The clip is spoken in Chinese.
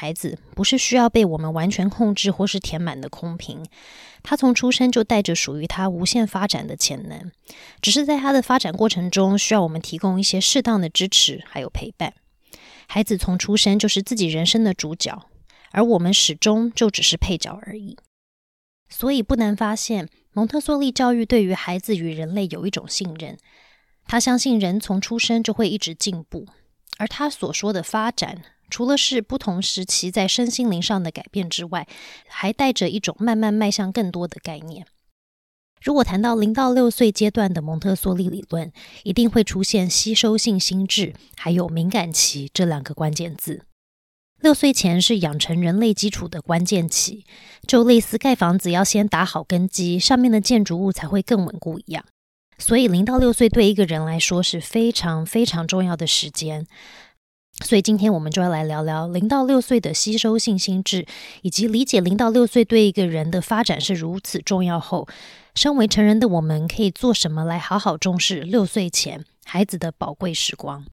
孩子不是需要被我们完全控制或是填满的空瓶，他从出生就带着属于他无限发展的潜能，只是在他的发展过程中，需要我们提供一些适当的支持还有陪伴。孩子从出生就是自己人生的主角，而我们始终就只是配角而已。所以不难发现，蒙特梭利教育对于孩子与人类有一种信任，他相信人从出生就会一直进步，而他所说的发展。除了是不同时期在身心灵上的改变之外，还带着一种慢慢迈向更多的概念。如果谈到零到六岁阶段的蒙特梭利理论，一定会出现吸收性心智还有敏感期这两个关键字。六岁前是养成人类基础的关键期，就类似盖房子要先打好根基，上面的建筑物才会更稳固一样。所以零到六岁对一个人来说是非常非常重要的时间。所以今天我们就要来聊聊零到六岁的吸收性心智，以及理解零到六岁对一个人的发展是如此重要后，身为成人的我们可以做什么来好好重视六岁前孩子的宝贵时光。